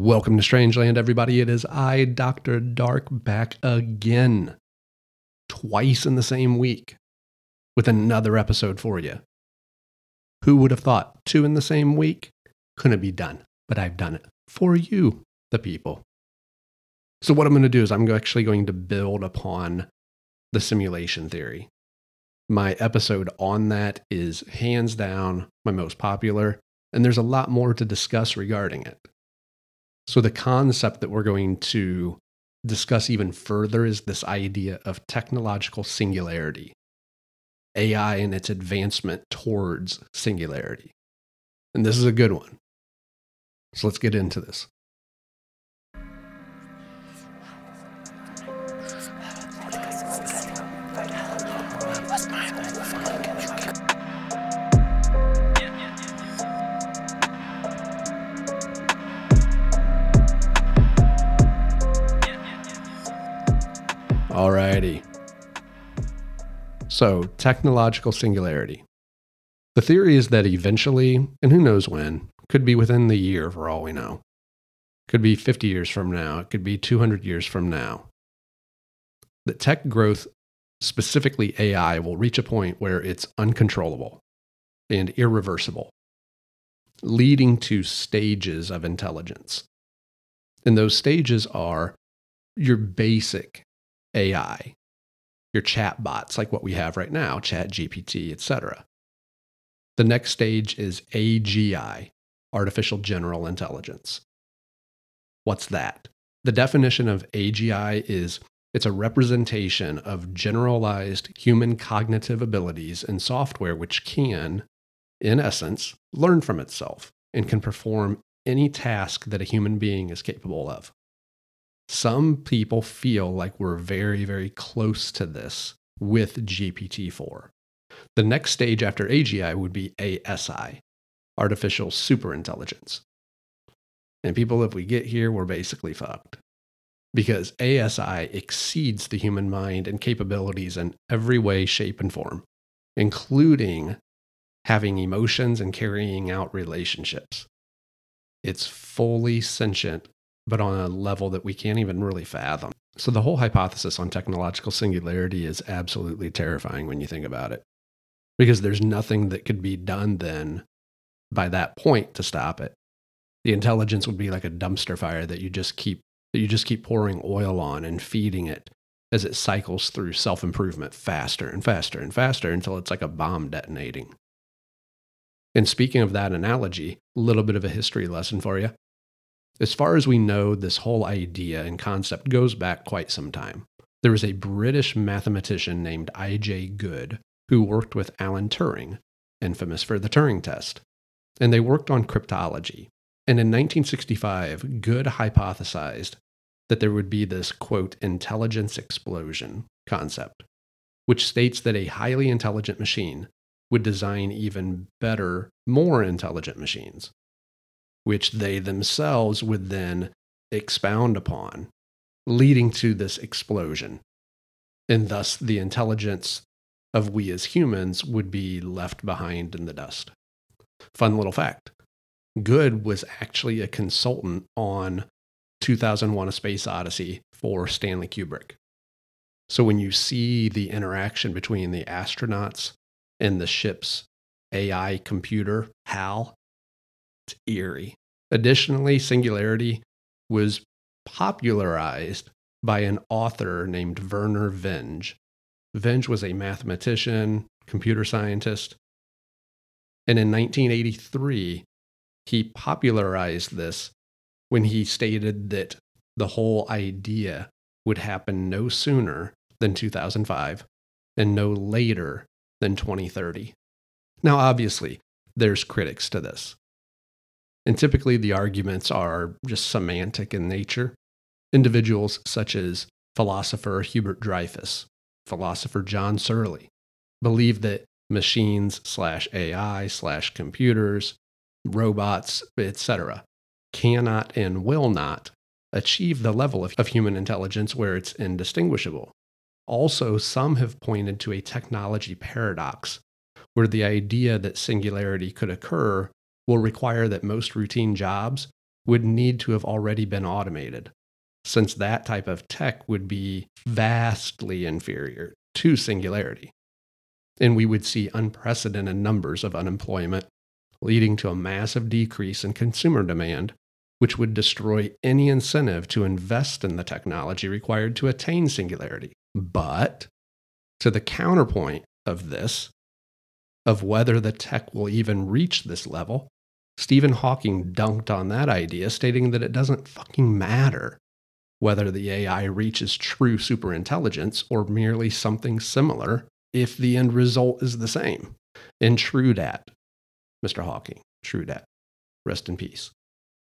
Welcome to Strangeland, everybody. It is I, Dr. Dark, back again, twice in the same week, with another episode for you. Who would have thought two in the same week? Couldn't be done, but I've done it for you, the people. So, what I'm going to do is I'm actually going to build upon the simulation theory. My episode on that is hands down my most popular, and there's a lot more to discuss regarding it. So, the concept that we're going to discuss even further is this idea of technological singularity, AI and its advancement towards singularity. And this is a good one. So, let's get into this. Alrighty. So, technological singularity. The theory is that eventually, and who knows when, could be within the year for all we know. Could be 50 years from now, it could be 200 years from now. That tech growth, specifically AI, will reach a point where it's uncontrollable and irreversible, leading to stages of intelligence. And those stages are your basic AI, your chat bots like what we have right now, Chat GPT, etc. The next stage is AGI, artificial general intelligence. What's that? The definition of AGI is it's a representation of generalized human cognitive abilities in software which can, in essence, learn from itself and can perform any task that a human being is capable of. Some people feel like we're very, very close to this with GPT 4. The next stage after AGI would be ASI, artificial superintelligence. And people, if we get here, we're basically fucked. Because ASI exceeds the human mind and capabilities in every way, shape, and form, including having emotions and carrying out relationships. It's fully sentient but on a level that we can't even really fathom. So the whole hypothesis on technological singularity is absolutely terrifying when you think about it. Because there's nothing that could be done then by that point to stop it. The intelligence would be like a dumpster fire that you just keep that you just keep pouring oil on and feeding it as it cycles through self-improvement faster and faster and faster until it's like a bomb detonating. And speaking of that analogy, a little bit of a history lesson for you. As far as we know, this whole idea and concept goes back quite some time. There was a British mathematician named I.J. Good who worked with Alan Turing, infamous for the Turing test, and they worked on cryptology. And in 1965, Good hypothesized that there would be this, quote, intelligence explosion concept, which states that a highly intelligent machine would design even better, more intelligent machines which they themselves would then expound upon, leading to this explosion. And thus, the intelligence of we as humans would be left behind in the dust. Fun little fact Good was actually a consultant on 2001 A Space Odyssey for Stanley Kubrick. So when you see the interaction between the astronauts and the ship's AI computer, HAL, eerie. Additionally, singularity was popularized by an author named Werner Vinge. Vinge was a mathematician, computer scientist, and in 1983, he popularized this when he stated that the whole idea would happen no sooner than 2005 and no later than 2030. Now, obviously, there's critics to this. And typically the arguments are just semantic in nature. Individuals such as philosopher Hubert Dreyfus, philosopher John Searle, believe that machines slash AI slash computers, robots, etc., cannot and will not achieve the level of, of human intelligence where it's indistinguishable. Also, some have pointed to a technology paradox where the idea that singularity could occur will require that most routine jobs would need to have already been automated, since that type of tech would be vastly inferior to singularity. And we would see unprecedented numbers of unemployment, leading to a massive decrease in consumer demand, which would destroy any incentive to invest in the technology required to attain singularity. But to the counterpoint of this, of whether the tech will even reach this level, Stephen Hawking dunked on that idea, stating that it doesn't fucking matter whether the AI reaches true superintelligence or merely something similar if the end result is the same. And true dat, Mr. Hawking, true dat. Rest in peace.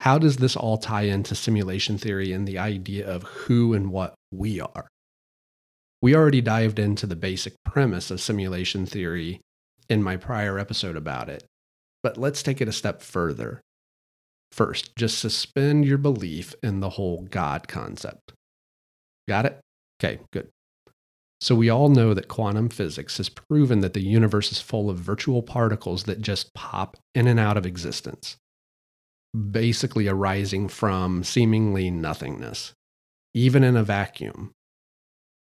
How does this all tie into simulation theory and the idea of who and what we are? We already dived into the basic premise of simulation theory in my prior episode about it, but let's take it a step further. First, just suspend your belief in the whole God concept. Got it? Okay, good. So, we all know that quantum physics has proven that the universe is full of virtual particles that just pop in and out of existence, basically arising from seemingly nothingness, even in a vacuum.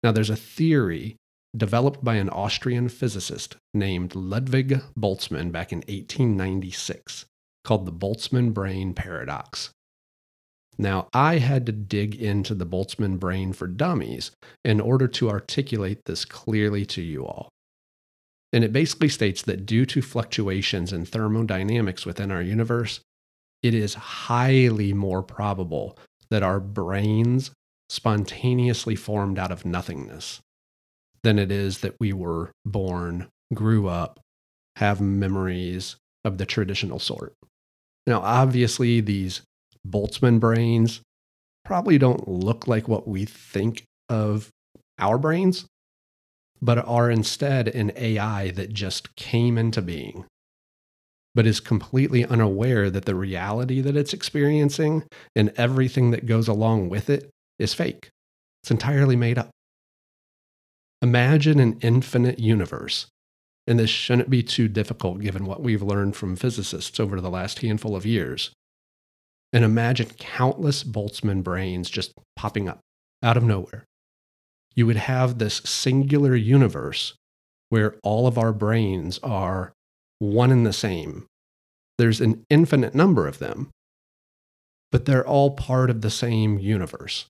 Now, there's a theory developed by an Austrian physicist named Ludwig Boltzmann back in 1896 called the Boltzmann brain paradox. Now, I had to dig into the Boltzmann brain for dummies in order to articulate this clearly to you all. And it basically states that due to fluctuations in thermodynamics within our universe, it is highly more probable that our brains spontaneously formed out of nothingness than it is that we were born, grew up, have memories of the traditional sort. Now, obviously, these Boltzmann brains probably don't look like what we think of our brains, but are instead an AI that just came into being, but is completely unaware that the reality that it's experiencing and everything that goes along with it is fake. It's entirely made up. Imagine an infinite universe and this shouldn't be too difficult given what we've learned from physicists over the last handful of years. And imagine countless Boltzmann brains just popping up out of nowhere. You would have this singular universe where all of our brains are one and the same. There's an infinite number of them, but they're all part of the same universe.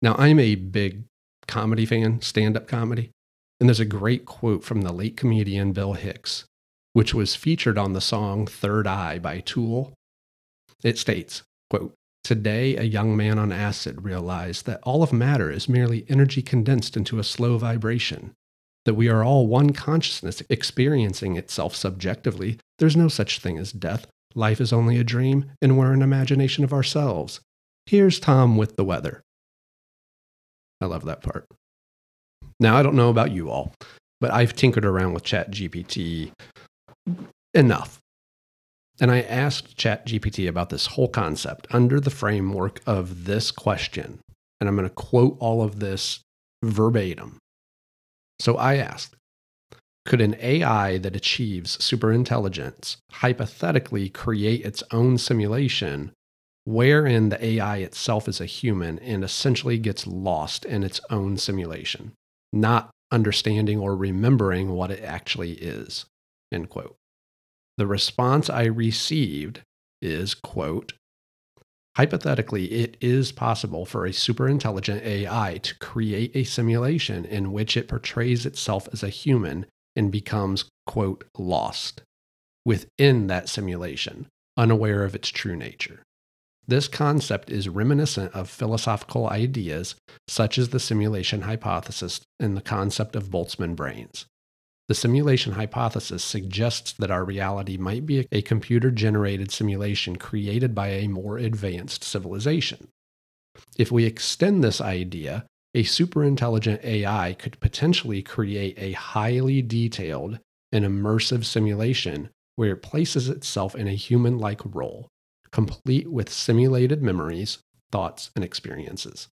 Now, I'm a big comedy fan, stand up comedy. And there's a great quote from the late comedian Bill Hicks, which was featured on the song Third Eye by Tool. It states, quote, Today, a young man on acid realized that all of matter is merely energy condensed into a slow vibration, that we are all one consciousness experiencing itself subjectively. There's no such thing as death. Life is only a dream, and we're an imagination of ourselves. Here's Tom with the weather. I love that part. Now, I don't know about you all, but I've tinkered around with ChatGPT enough. And I asked ChatGPT about this whole concept under the framework of this question. And I'm going to quote all of this verbatim. So I asked Could an AI that achieves superintelligence hypothetically create its own simulation wherein the AI itself is a human and essentially gets lost in its own simulation? not understanding or remembering what it actually is. End quote. The response I received is, quote, Hypothetically, it is possible for a superintelligent AI to create a simulation in which it portrays itself as a human and becomes, quote, lost within that simulation, unaware of its true nature. This concept is reminiscent of philosophical ideas such as the simulation hypothesis and the concept of Boltzmann brains. The simulation hypothesis suggests that our reality might be a computer generated simulation created by a more advanced civilization. If we extend this idea, a superintelligent AI could potentially create a highly detailed and immersive simulation where it places itself in a human like role complete with simulated memories, thoughts, and experiences.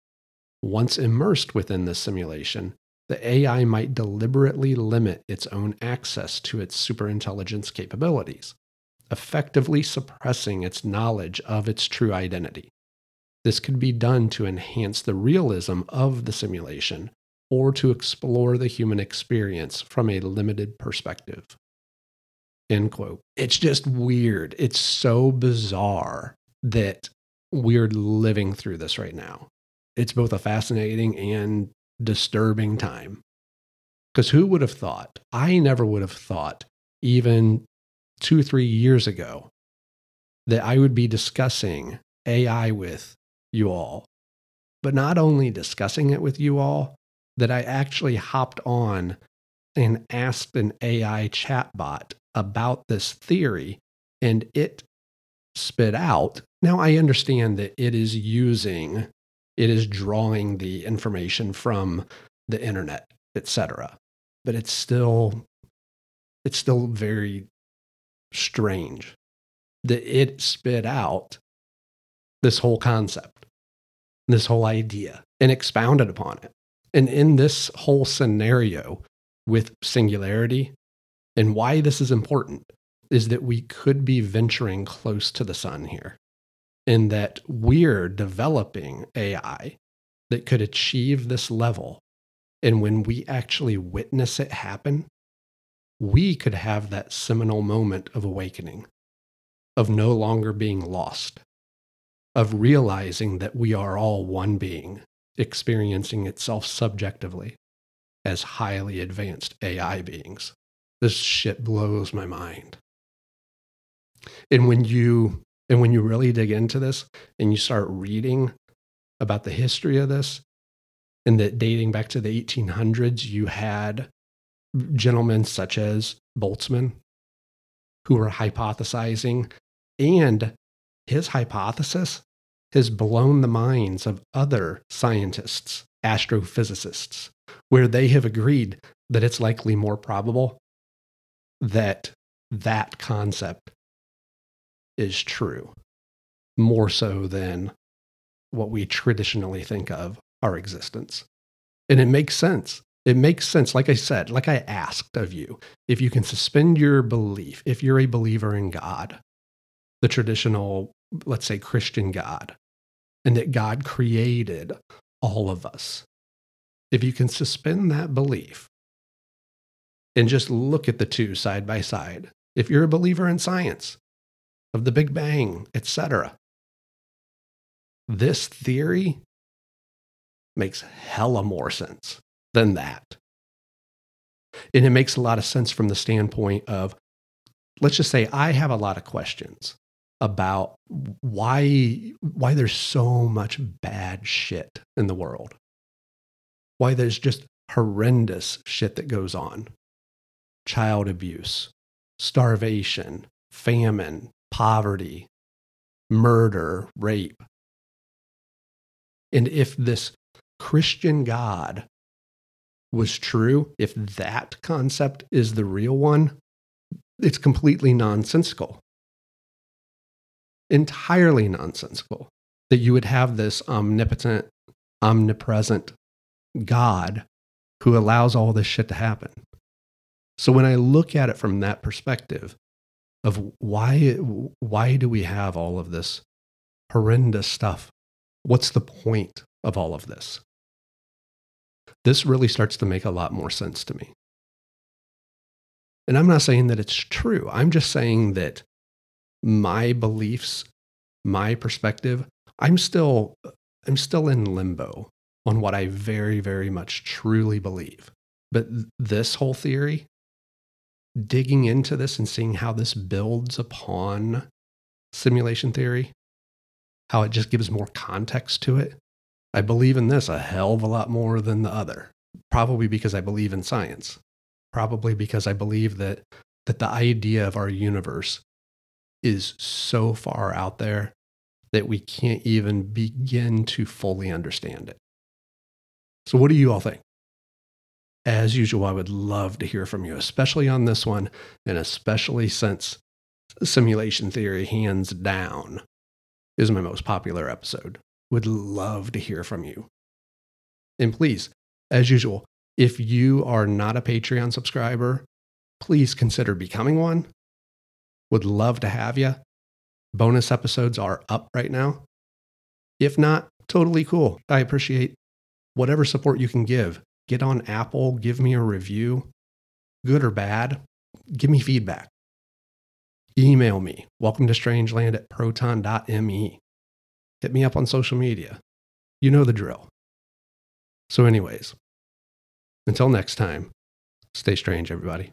Once immersed within this simulation, the AI might deliberately limit its own access to its superintelligence capabilities. effectively suppressing its knowledge of its true identity. This could be done to enhance the realism of the simulation or to explore the human experience from a limited perspective. End quote. It's just weird. It's so bizarre that we're living through this right now. It's both a fascinating and disturbing time. Because who would have thought? I never would have thought, even two, three years ago, that I would be discussing AI with you all. But not only discussing it with you all, that I actually hopped on and asked an AI chatbot about this theory and it spit out. Now I understand that it is using, it is drawing the information from the internet, etc. But it's still, it's still very strange that it spit out this whole concept, this whole idea, and expounded upon it. And in this whole scenario with singularity, and why this is important is that we could be venturing close to the sun here, in that we're developing AI that could achieve this level. And when we actually witness it happen, we could have that seminal moment of awakening, of no longer being lost, of realizing that we are all one being experiencing itself subjectively as highly advanced AI beings. This shit blows my mind. And when you and when you really dig into this and you start reading about the history of this, and that dating back to the 1800s, you had gentlemen such as Boltzmann who were hypothesizing, and his hypothesis has blown the minds of other scientists, astrophysicists, where they have agreed that it's likely more probable that that concept is true more so than what we traditionally think of our existence. And it makes sense. It makes sense. Like I said, like I asked of you, if you can suspend your belief, if you're a believer in God, the traditional, let's say, Christian God, and that God created all of us. If you can suspend that belief and just look at the two side by side, if you're a believer in science, of the Big Bang, etc., this theory makes hella more sense than that. And it makes a lot of sense from the standpoint of, let's just say I have a lot of questions about why why there's so much bad shit in the world. Why there's just horrendous shit that goes on. Child abuse, starvation, famine, poverty, murder, rape. And if this Christian God was true, if that concept is the real one, it's completely nonsensical entirely nonsensical that you would have this omnipotent, omnipresent God who allows all this shit to happen. So when I look at it from that perspective of why why do we have all of this horrendous stuff? What's the point of all of this? This really starts to make a lot more sense to me. And I'm not saying that it's true. I'm just saying that my beliefs, my perspective, I'm still I'm still in limbo on what I very very much truly believe. But this whole theory, digging into this and seeing how this builds upon simulation theory, how it just gives more context to it. I believe in this a hell of a lot more than the other. Probably because I believe in science. Probably because I believe that that the idea of our universe is so far out there that we can't even begin to fully understand it. So, what do you all think? As usual, I would love to hear from you, especially on this one, and especially since simulation theory, hands down, is my most popular episode. Would love to hear from you. And please, as usual, if you are not a Patreon subscriber, please consider becoming one Would love to have you. Bonus episodes are up right now. If not, totally cool. I appreciate whatever support you can give. Get on Apple, give me a review, good or bad. Give me feedback. Email me, welcome to strangeland at proton.me. Hit me up on social media. You know the drill. So, anyways, until next time, stay strange, everybody.